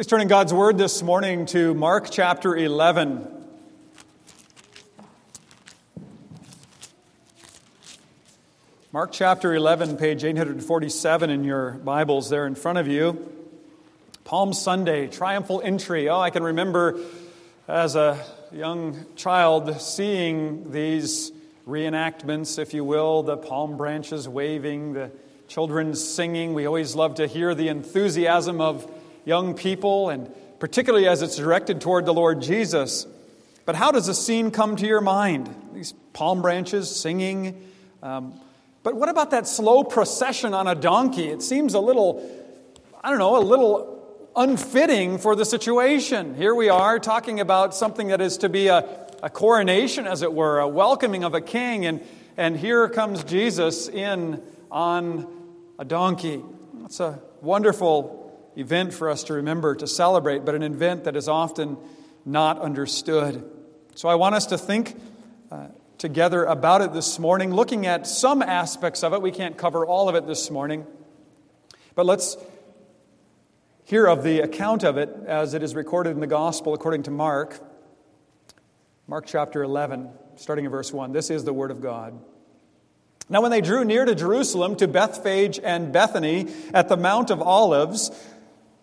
Please turn in God's Word this morning to Mark chapter 11. Mark chapter 11, page 847 in your Bibles there in front of you. Palm Sunday, triumphal entry. Oh, I can remember as a young child seeing these reenactments, if you will, the palm branches waving, the children singing. We always love to hear the enthusiasm of young people, and particularly as it's directed toward the Lord Jesus. But how does a scene come to your mind? These palm branches singing. Um, but what about that slow procession on a donkey? It seems a little, I don't know, a little unfitting for the situation. Here we are talking about something that is to be a, a coronation, as it were, a welcoming of a king, and, and here comes Jesus in on a donkey. It's a wonderful event for us to remember, to celebrate, but an event that is often not understood. So I want us to think uh, together about it this morning, looking at some aspects of it. We can't cover all of it this morning, but let's hear of the account of it as it is recorded in the Gospel according to Mark. Mark chapter 11, starting in verse 1. This is the Word of God. Now, when they drew near to Jerusalem, to Bethphage and Bethany at the Mount of Olives,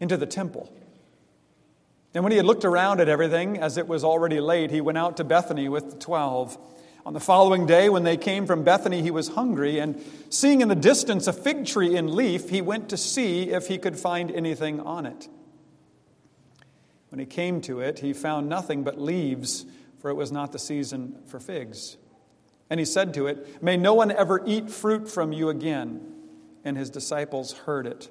into the temple. And when he had looked around at everything, as it was already late, he went out to Bethany with the twelve. On the following day, when they came from Bethany, he was hungry, and seeing in the distance a fig tree in leaf, he went to see if he could find anything on it. When he came to it, he found nothing but leaves, for it was not the season for figs. And he said to it, May no one ever eat fruit from you again. And his disciples heard it.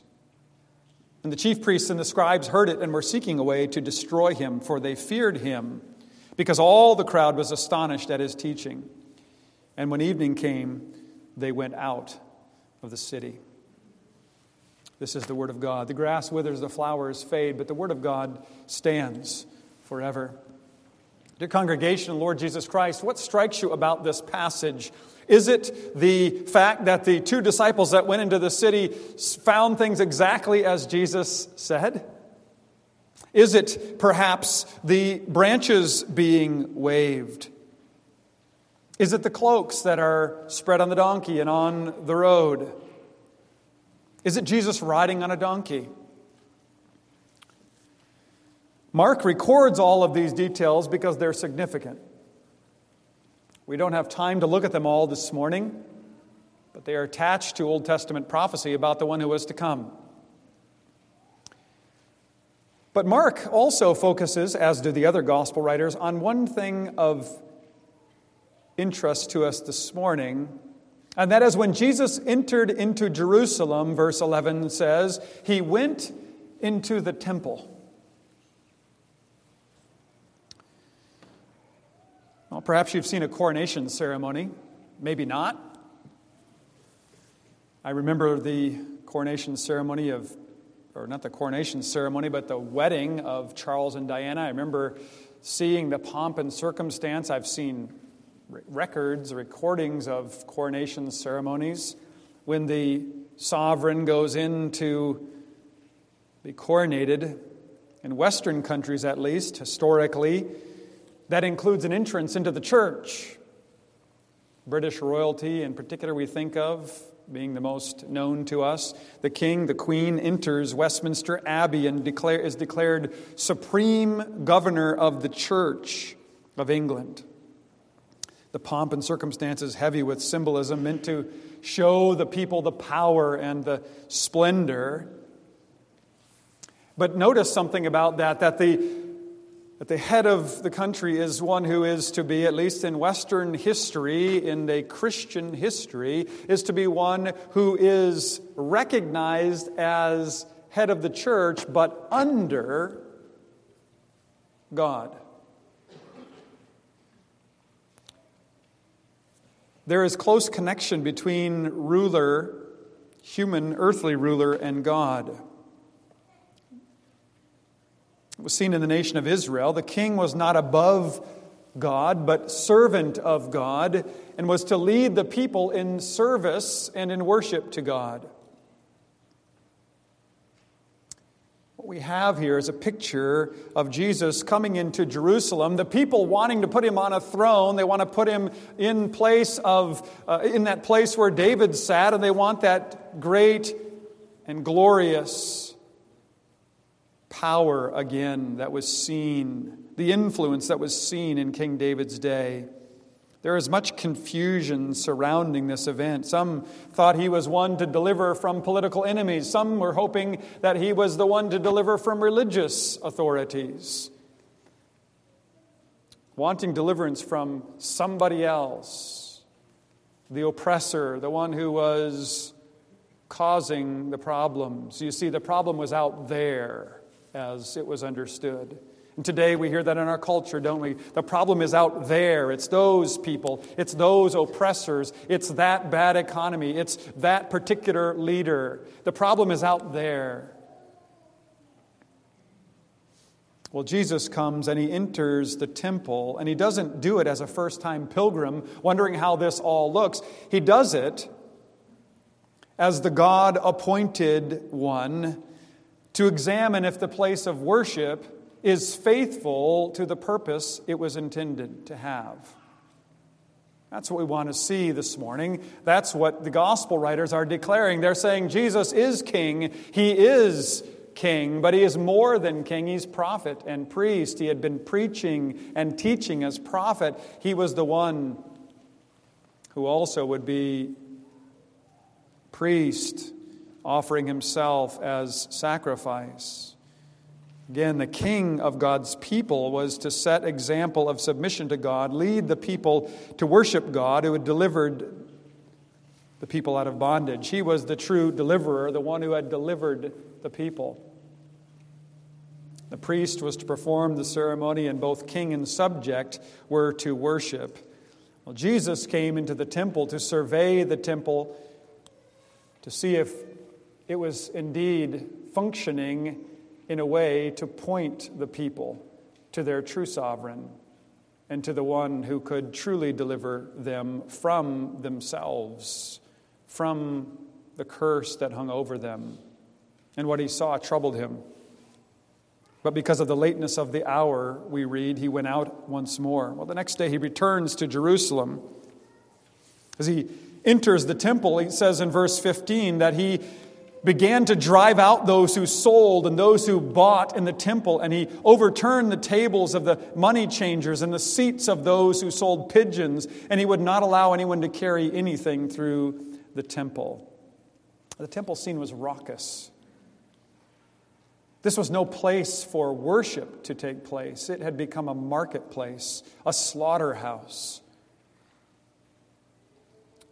And the chief priests and the scribes heard it and were seeking a way to destroy him, for they feared him, because all the crowd was astonished at his teaching. And when evening came, they went out of the city. This is the word of God. The grass withers, the flowers fade, but the word of God stands forever. Dear congregation, Lord Jesus Christ, what strikes you about this passage? Is it the fact that the two disciples that went into the city found things exactly as Jesus said? Is it perhaps the branches being waved? Is it the cloaks that are spread on the donkey and on the road? Is it Jesus riding on a donkey? Mark records all of these details because they're significant. We don't have time to look at them all this morning, but they are attached to Old Testament prophecy about the one who was to come. But Mark also focuses, as do the other gospel writers, on one thing of interest to us this morning, and that is when Jesus entered into Jerusalem, verse 11 says, he went into the temple. Well, perhaps you've seen a coronation ceremony, maybe not. I remember the coronation ceremony of, or not the coronation ceremony, but the wedding of Charles and Diana. I remember seeing the pomp and circumstance. I've seen records, recordings of coronation ceremonies when the sovereign goes in to be coronated. In Western countries, at least, historically, that includes an entrance into the church. British royalty, in particular, we think of being the most known to us. The king, the queen, enters Westminster Abbey and declare, is declared supreme governor of the church of England. The pomp and circumstances heavy with symbolism meant to show the people the power and the splendor. But notice something about that that the that the head of the country is one who is to be, at least in Western history, in a Christian history, is to be one who is recognized as head of the church, but under God. There is close connection between ruler, human, earthly ruler, and God. It was seen in the nation of Israel. The king was not above God, but servant of God, and was to lead the people in service and in worship to God. What we have here is a picture of Jesus coming into Jerusalem, the people wanting to put him on a throne. They want to put him in place of uh, in that place where David sat, and they want that great and glorious power again that was seen, the influence that was seen in King David's day. There is much confusion surrounding this event. Some thought he was one to deliver from political enemies. Some were hoping that he was the one to deliver from religious authorities. Wanting deliverance from somebody else, the oppressor, the one who was causing the problems. You see, the problem was out there as it was understood. And today we hear that in our culture, don't we? The problem is out there. It's those people, it's those oppressors, it's that bad economy, it's that particular leader. The problem is out there. Well, Jesus comes and he enters the temple, and he doesn't do it as a first time pilgrim, wondering how this all looks. He does it as the God appointed one to examine if the place of worship is faithful to the purpose it was intended to have. That's what we want to see this morning. That's what the gospel writers are declaring. They're saying Jesus is king. He is king, but he is more than king. He's prophet and priest. He had been preaching and teaching as prophet. He was the one who also would be priest offering himself as sacrifice. Again, the king of God's people was to set example of submission to God, lead the people to worship God who had delivered the people out of bondage. He was the true deliverer, the one who had delivered the people. The priest was to perform the ceremony, and both king and subject were to worship. Well, Jesus came into the temple to survey the temple to see if it was indeed functioning in a way to point the people to their true sovereign and to the one who could truly deliver them from themselves, from the curse that hung over them. And what he saw troubled him. But because of the lateness of the hour, we read, he went out once more. Well, the next day he returns to Jerusalem. As he enters the temple, he says in verse 15 that he began to drive out those who sold and those who bought in the temple, and he overturned the tables of the money changers and the seats of those who sold pigeons, and he would not allow anyone to carry anything through the temple. The temple scene was raucous. This was no place for worship to take place. It had become a marketplace, a slaughterhouse.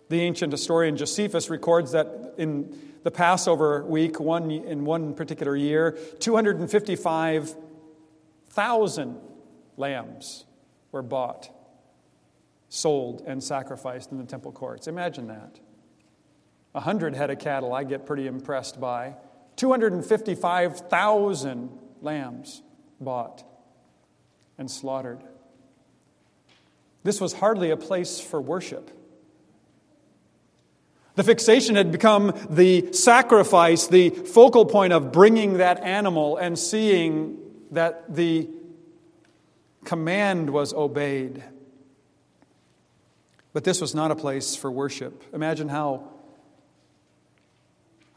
The ancient historian Josephus records that in the Passover week, one, in one particular year, 255,000 lambs were bought, sold, and sacrificed in the temple courts. Imagine that. A hundred head of cattle, I get pretty impressed by. 255,000 lambs bought and slaughtered. This was hardly a place for worship. The fixation had become the sacrifice, the focal point of bringing that animal and seeing that the command was obeyed. But this was not a place for worship. Imagine how,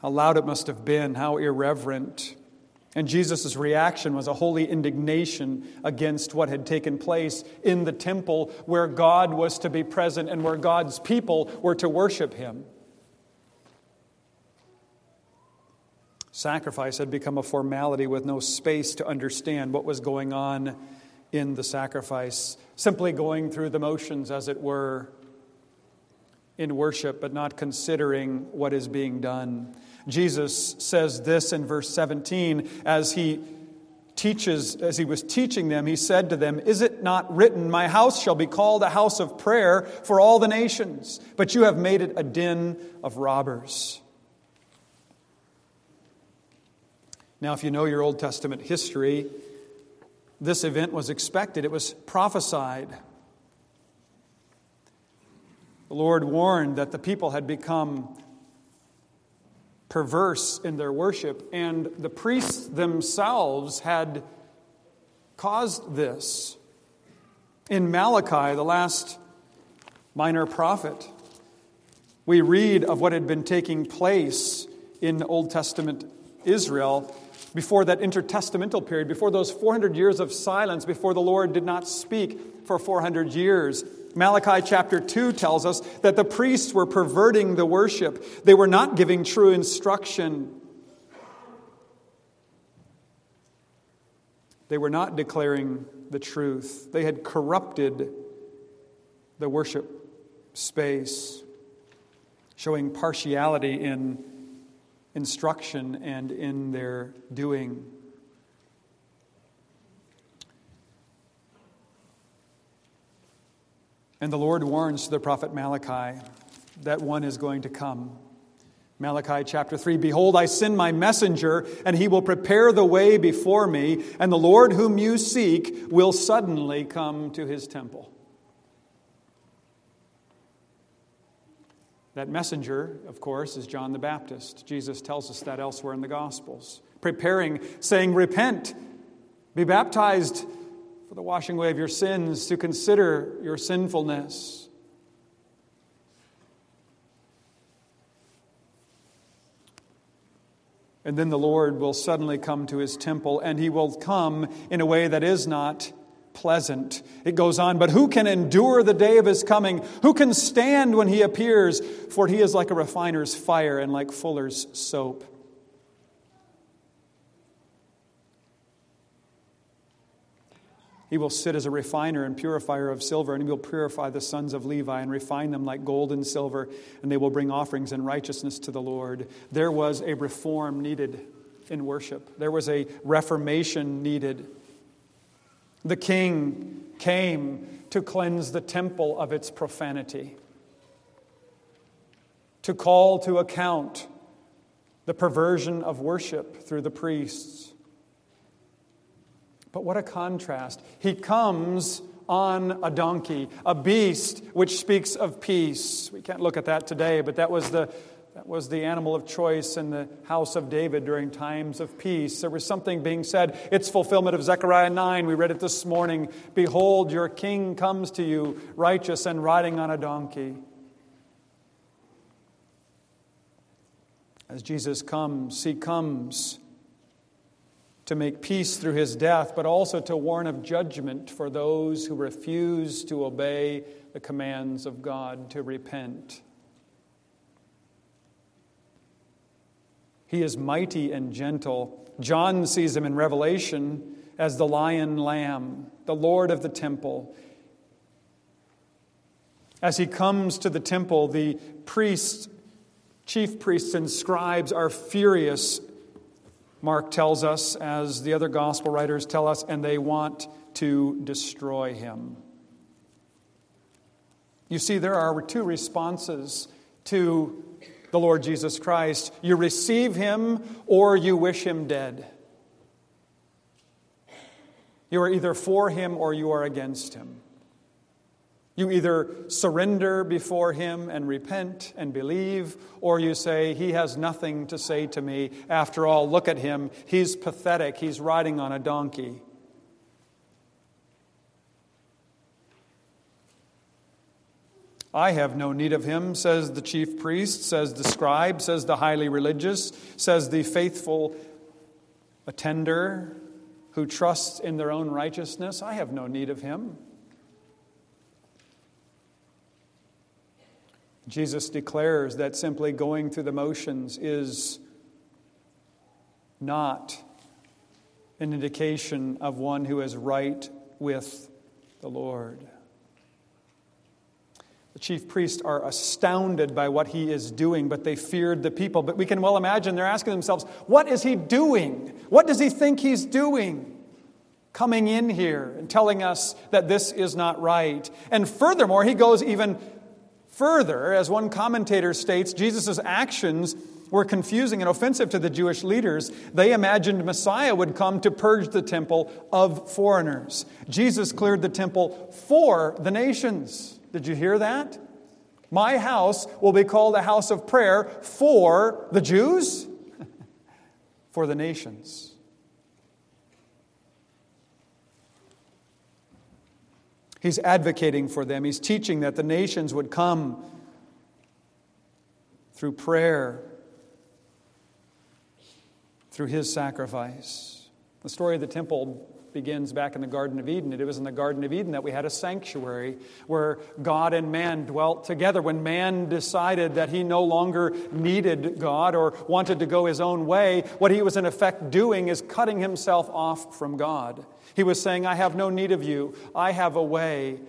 how loud it must have been, how irreverent. And Jesus' reaction was a holy indignation against what had taken place in the temple where God was to be present and where God's people were to worship him. Sacrifice had become a formality with no space to understand what was going on in the sacrifice, simply going through the motions, as it were, in worship, but not considering what is being done. Jesus says this in verse 17 as he teaches as he was teaching them he said to them is it not written my house shall be called a house of prayer for all the nations but you have made it a den of robbers Now, if you know your Old Testament history, this event was expected, it was prophesied. The Lord warned that the people had become perverse in their worship, and the priests themselves had caused this. In Malachi, the last minor prophet, we read of what had been taking place in Old Testament Israel before that intertestamental period, before those 400 years of silence, before the Lord did not speak for 400 years. Malachi chapter 2 tells us that the priests were perverting the worship. They were not giving true instruction. They were not declaring the truth. They had corrupted the worship space, showing partiality in instruction and in their doing. And the Lord warns the prophet Malachi that one is going to come. Malachi chapter 3 Behold, I send my messenger, and he will prepare the way before me, and the Lord whom you seek will suddenly come to his temple. That messenger, of course, is John the Baptist. Jesus tells us that elsewhere in the Gospels. Preparing, saying, Repent, be baptized for the washing away of your sins, to consider your sinfulness. And then the Lord will suddenly come to his temple, and he will come in a way that is not pleasant. It goes on, but who can endure the day of his coming? Who can stand when he appears? For he is like a refiner's fire and like fuller's soap. He will sit as a refiner and purifier of silver, and he will purify the sons of Levi and refine them like gold and silver, and they will bring offerings in righteousness to the Lord. There was a reform needed in worship, there was a reformation needed. The king came to cleanse the temple of its profanity, to call to account the perversion of worship through the priests. But what a contrast. He comes on a donkey, a beast which speaks of peace. We can't look at that today, but that was the that was the animal of choice in the house of David during times of peace. There was something being said. It's fulfillment of Zechariah 9. We read it this morning. Behold, your king comes to you, righteous and riding on a donkey. As Jesus comes, he comes to make peace through his death, but also to warn of judgment for those who refuse to obey the commands of God to repent. He is mighty and gentle. John sees him in Revelation as the lion lamb, the Lord of the temple. As he comes to the temple, the priests, chief priests, and scribes are furious, Mark tells us, as the other gospel writers tell us, and they want to destroy him. You see, there are two responses to the Lord Jesus Christ. You receive him or you wish him dead. You are either for him or you are against him. You either surrender before him and repent and believe, or you say, He has nothing to say to me. After all, look at him. He's pathetic. He's riding on a donkey. I have no need of him, says the chief priest, says the scribe, says the highly religious, says the faithful attender who trusts in their own righteousness. I have no need of him. Jesus declares that simply going through the motions is not an indication of one who is right with the Lord. The chief priests are astounded by what he is doing, but they feared the people. But we can well imagine they're asking themselves, What is he doing? What does he think he's doing? Coming in here and telling us that this is not right. And furthermore, he goes even further. As one commentator states, Jesus' actions were confusing and offensive to the Jewish leaders. They imagined Messiah would come to purge the temple of foreigners. Jesus cleared the temple for the nations. Did you hear that? My house will be called a house of prayer for the Jews, for the nations. He's advocating for them. He's teaching that the nations would come through prayer, through his sacrifice. The story of the temple begins back in the Garden of Eden. It was in the Garden of Eden that we had a sanctuary where God and man dwelt together. When man decided that he no longer needed God or wanted to go his own way, what he was in effect doing is cutting himself off from God. He was saying, I have no need of you. I have a way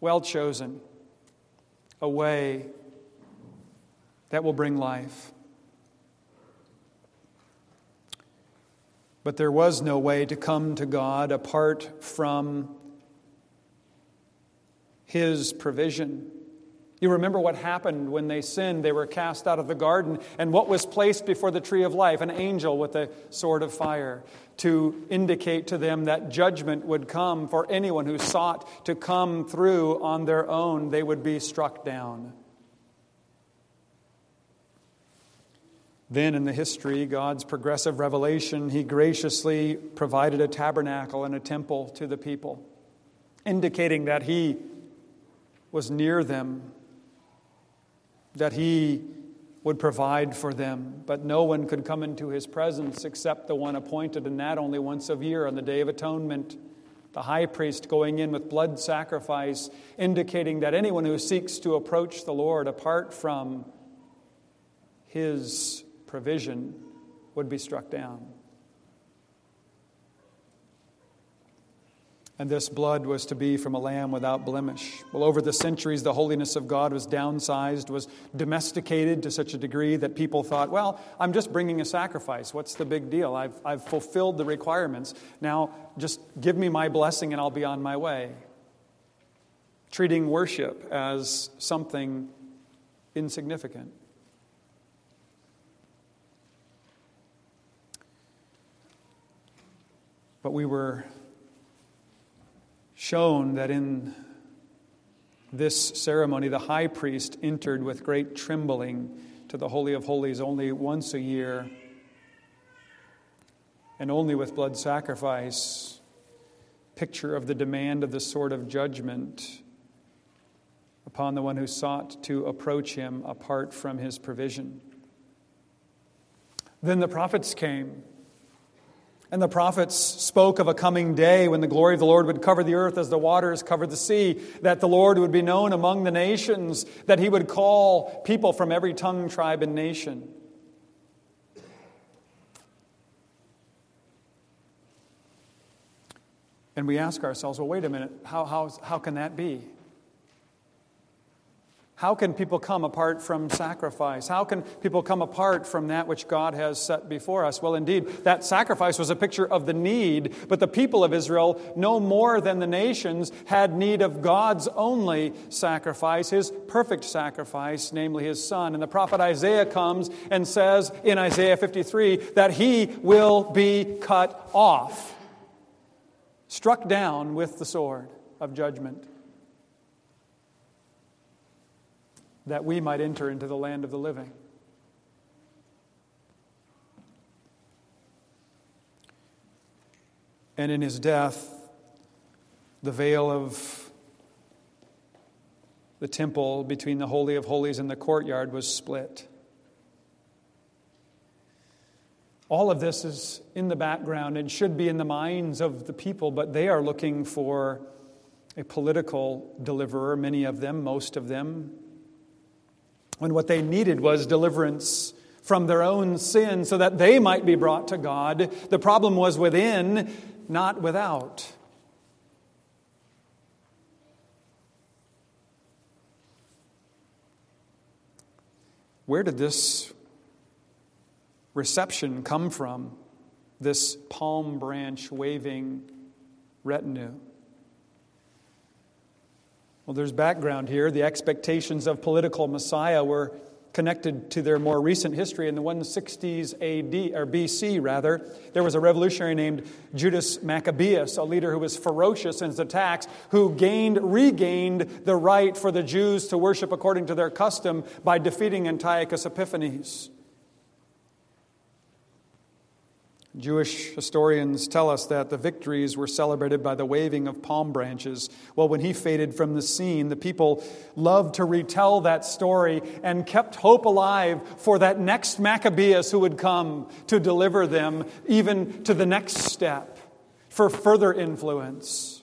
well chosen, a way that will bring life. But there was no way to come to God apart from His provision. You remember what happened when they sinned. They were cast out of the garden, and what was placed before the tree of life? An angel with a sword of fire to indicate to them that judgment would come for anyone who sought to come through on their own. They would be struck down. Then, in the history, God's progressive revelation, He graciously provided a tabernacle and a temple to the people, indicating that He was near them, that He would provide for them. But no one could come into His presence except the one appointed, and that only once a year on the Day of Atonement. The high priest going in with blood sacrifice, indicating that anyone who seeks to approach the Lord apart from his provision would be struck down. And this blood was to be from a lamb without blemish. Well, over the centuries, the holiness of God was downsized, was domesticated to such a degree that people thought, well, I'm just bringing a sacrifice. What's the big deal? I've, I've fulfilled the requirements. Now, just give me my blessing and I'll be on my way. Treating worship as something insignificant. But we were shown that in this ceremony, the high priest entered with great trembling to the Holy of Holies only once a year and only with blood sacrifice, picture of the demand of the sword of judgment upon the one who sought to approach him apart from his provision. Then the prophets came and the prophets spoke of a coming day when the glory of the Lord would cover the earth as the waters cover the sea, that the Lord would be known among the nations, that he would call people from every tongue, tribe, and nation. And we ask ourselves, well, wait a minute, how, how, how can that be? How can people come apart from sacrifice? How can people come apart from that which God has set before us? Well, indeed, that sacrifice was a picture of the need, but the people of Israel, no more than the nations, had need of God's only sacrifice, his perfect sacrifice, namely his son. And the prophet Isaiah comes and says in Isaiah 53 that he will be cut off, struck down with the sword of judgment. That we might enter into the land of the living. And in his death, the veil of the temple between the Holy of Holies and the courtyard was split. All of this is in the background and should be in the minds of the people, but they are looking for a political deliverer, many of them, most of them when what they needed was deliverance from their own sin so that they might be brought to God. The problem was within, not without. Where did this reception come from? This palm branch waving retinue? Well, there's background here. The expectations of political Messiah were connected to their more recent history. In the 160s AD, or BC rather, there was a revolutionary named Judas Maccabeus, a leader who was ferocious in his attacks, who gained, regained the right for the Jews to worship according to their custom by defeating Antiochus Epiphanes. Jewish historians tell us that the victories were celebrated by the waving of palm branches. Well, when he faded from the scene, the people loved to retell that story and kept hope alive for that next Maccabeus who would come to deliver them even to the next step for further influence.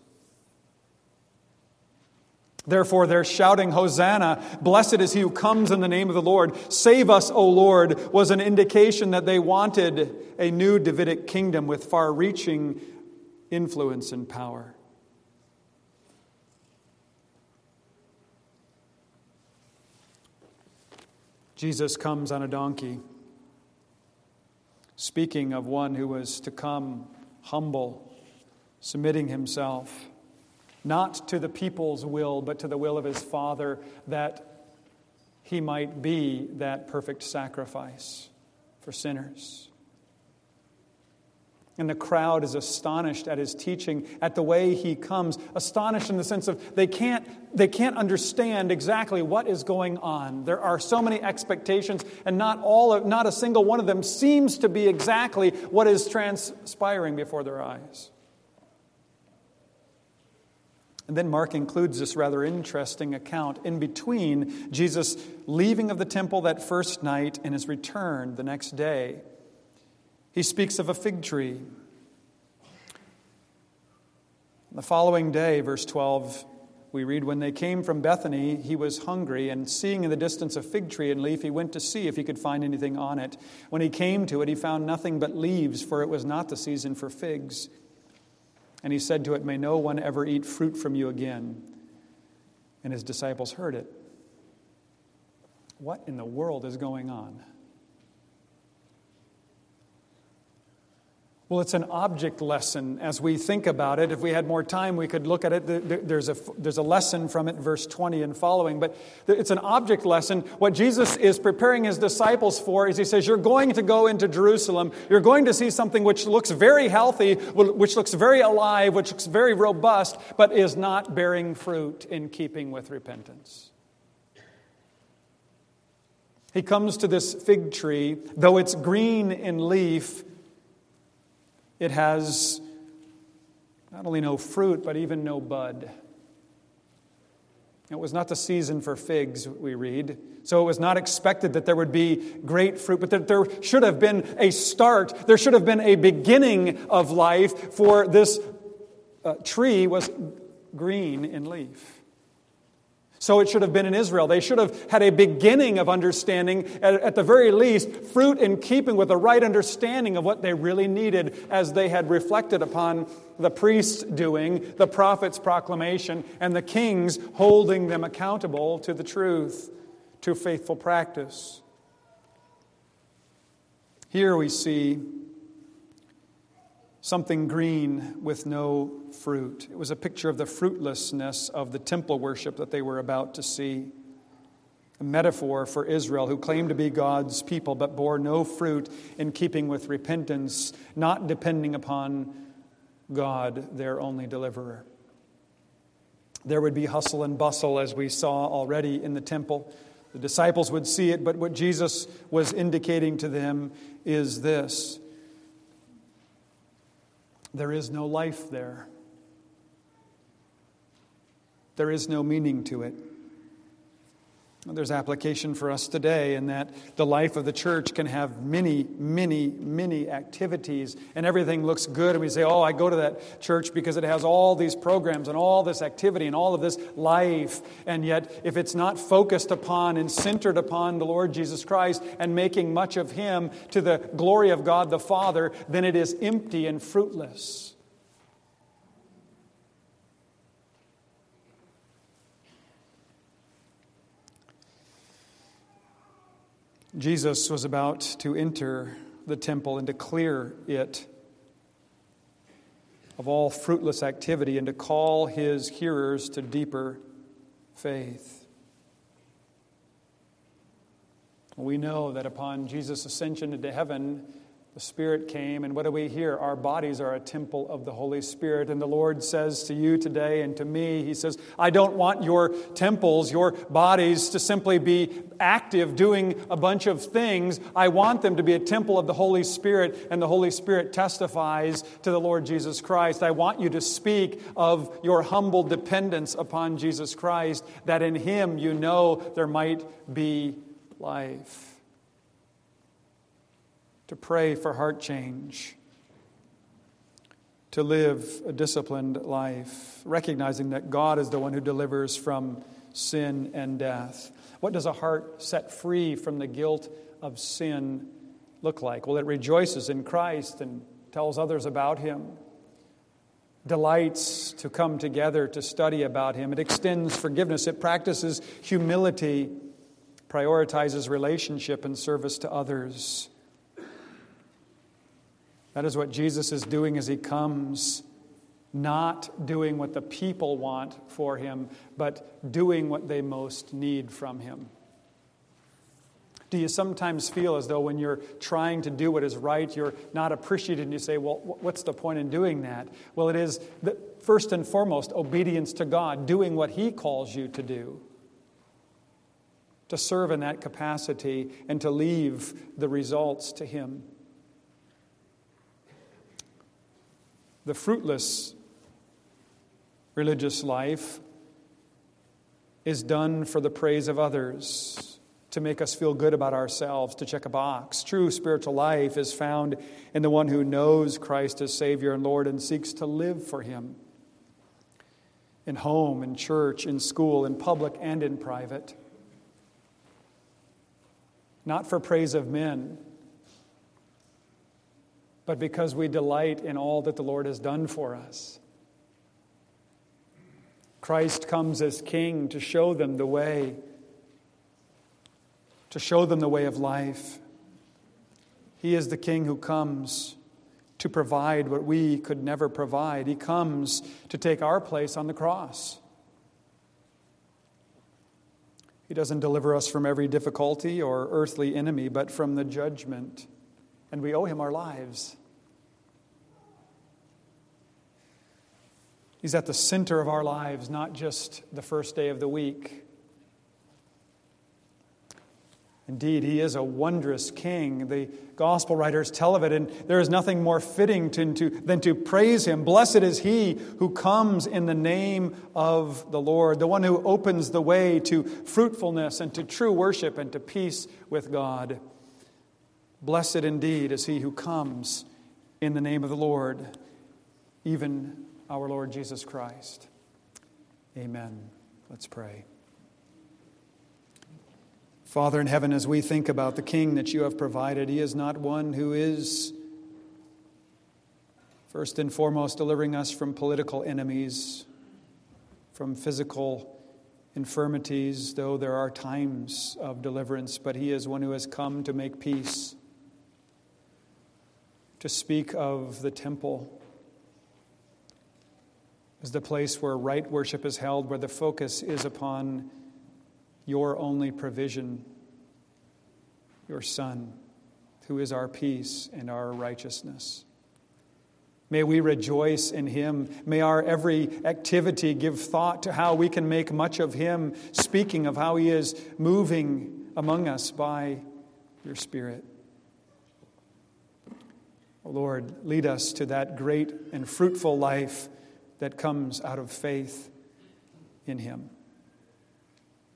Therefore, they're shouting, Hosanna, blessed is he who comes in the name of the Lord. Save us, O Lord, was an indication that they wanted a new Davidic kingdom with far reaching influence and power. Jesus comes on a donkey, speaking of one who was to come humble, submitting himself not to the people's will, but to the will of his Father, that he might be that perfect sacrifice for sinners. And the crowd is astonished at his teaching, at the way he comes, astonished in the sense of they can't, they can't understand exactly what is going on. There are so many expectations, and not, all, not a single one of them seems to be exactly what is transpiring before their eyes. And then Mark includes this rather interesting account in between Jesus leaving of the temple that first night and his return the next day. He speaks of a fig tree. The following day, verse 12, we read, When they came from Bethany, he was hungry, and seeing in the distance a fig tree and leaf, he went to see if he could find anything on it. When he came to it, he found nothing but leaves, for it was not the season for figs. And he said to it, May no one ever eat fruit from you again. And his disciples heard it. What in the world is going on? Well, it's an object lesson as we think about it. If we had more time, we could look at it. There's a, there's a lesson from it, verse 20 and following. But it's an object lesson. What Jesus is preparing his disciples for is he says, You're going to go into Jerusalem. You're going to see something which looks very healthy, which looks very alive, which looks very robust, but is not bearing fruit in keeping with repentance. He comes to this fig tree, though it's green in leaf it has not only no fruit, but even no bud. It was not the season for figs, we read. So it was not expected that there would be great fruit, but that there should have been a start. There should have been a beginning of life, for this uh, tree was green in leaf. So it should have been in Israel. They should have had a beginning of understanding, at, at, the very least, fruit in keeping with the right understanding of what they really needed as they had reflected upon the priest's doing, the prophet's proclamation, and the king's holding them accountable to the truth, to faithful practice. Here we see something green with no fruit. It was a picture of the fruitlessness of the temple worship that they were about to see. A metaphor for Israel, who claimed to be God's people but bore no fruit in keeping with repentance, not depending upon God, their only deliverer. There would be hustle and bustle, as we saw already in the temple. The disciples would see it, but what Jesus was indicating to them is this there is no life there. There is no meaning to it. There's application for us today in that the life of the church can have many, many, many activities, and everything looks good. And we say, Oh, I go to that church because it has all these programs and all this activity and all of this life. And yet, if it's not focused upon and centered upon the Lord Jesus Christ and making much of Him to the glory of God the Father, then it is empty and fruitless. Jesus was about to enter the temple and to clear it of all fruitless activity and to call his hearers to deeper faith. We know that upon Jesus' ascension into heaven, the Spirit came, and what do we hear? Our bodies are a temple of the Holy Spirit. And the Lord says to you today and to me, He says, I don't want your temples, your bodies, to simply be active doing a bunch of things. I want them to be a temple of the Holy Spirit, and the Holy Spirit testifies to the Lord Jesus Christ. I want you to speak of your humble dependence upon Jesus Christ, that in Him you know there might be life to pray for heart change, to live a disciplined life, recognizing that God is the one who delivers from sin and death. What does a heart set free from the guilt of sin look like? Well, it rejoices in Christ and tells others about Him, delights to come together to study about Him, it extends forgiveness, it practices humility, prioritizes relationship and service to others. That is what Jesus is doing as he comes, not doing what the people want for him, but doing what they most need from him. Do you sometimes feel as though when you're trying to do what is right, you're not appreciated and you say, Well, what's the point in doing that? Well, it is the, first and foremost obedience to God, doing what He calls you to do, to serve in that capacity and to leave the results to Him. The fruitless religious life is done for the praise of others, to make us feel good about ourselves, to check a box. True spiritual life is found in the one who knows Christ as Savior and Lord and seeks to live for Him in home, in church, in school, in public, and in private. Not for praise of men but because we delight in all that the Lord has done for us. Christ comes as King to show them the way, to show them the way of life. He is the King who comes to provide what we could never provide. He comes to take our place on the cross. He doesn't deliver us from every difficulty or earthly enemy, but from the judgment. And we owe him our lives. He's at the center of our lives, not just the first day of the week. Indeed, he is a wondrous king. The gospel writers tell of it, and there is nothing more fitting to, to, than to praise him. Blessed is he who comes in the name of the Lord, the one who opens the way to fruitfulness and to true worship and to peace with God. Blessed indeed is he who comes in the name of the Lord, even our Lord Jesus Christ. Amen. Let's pray. Father in heaven, as we think about the King that you have provided, he is not one who is, first and foremost, delivering us from political enemies, from physical infirmities, though there are times of deliverance, but he is one who has come to make peace, to speak of the temple as the place where right worship is held, where the focus is upon your only provision, your Son, who is our peace and our righteousness. May we rejoice in him. May our every activity give thought to how we can make much of him, speaking of how he is moving among us by your Spirit. Lord, lead us to that great and fruitful life that comes out of faith in him.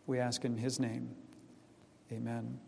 We ask in his name. Amen.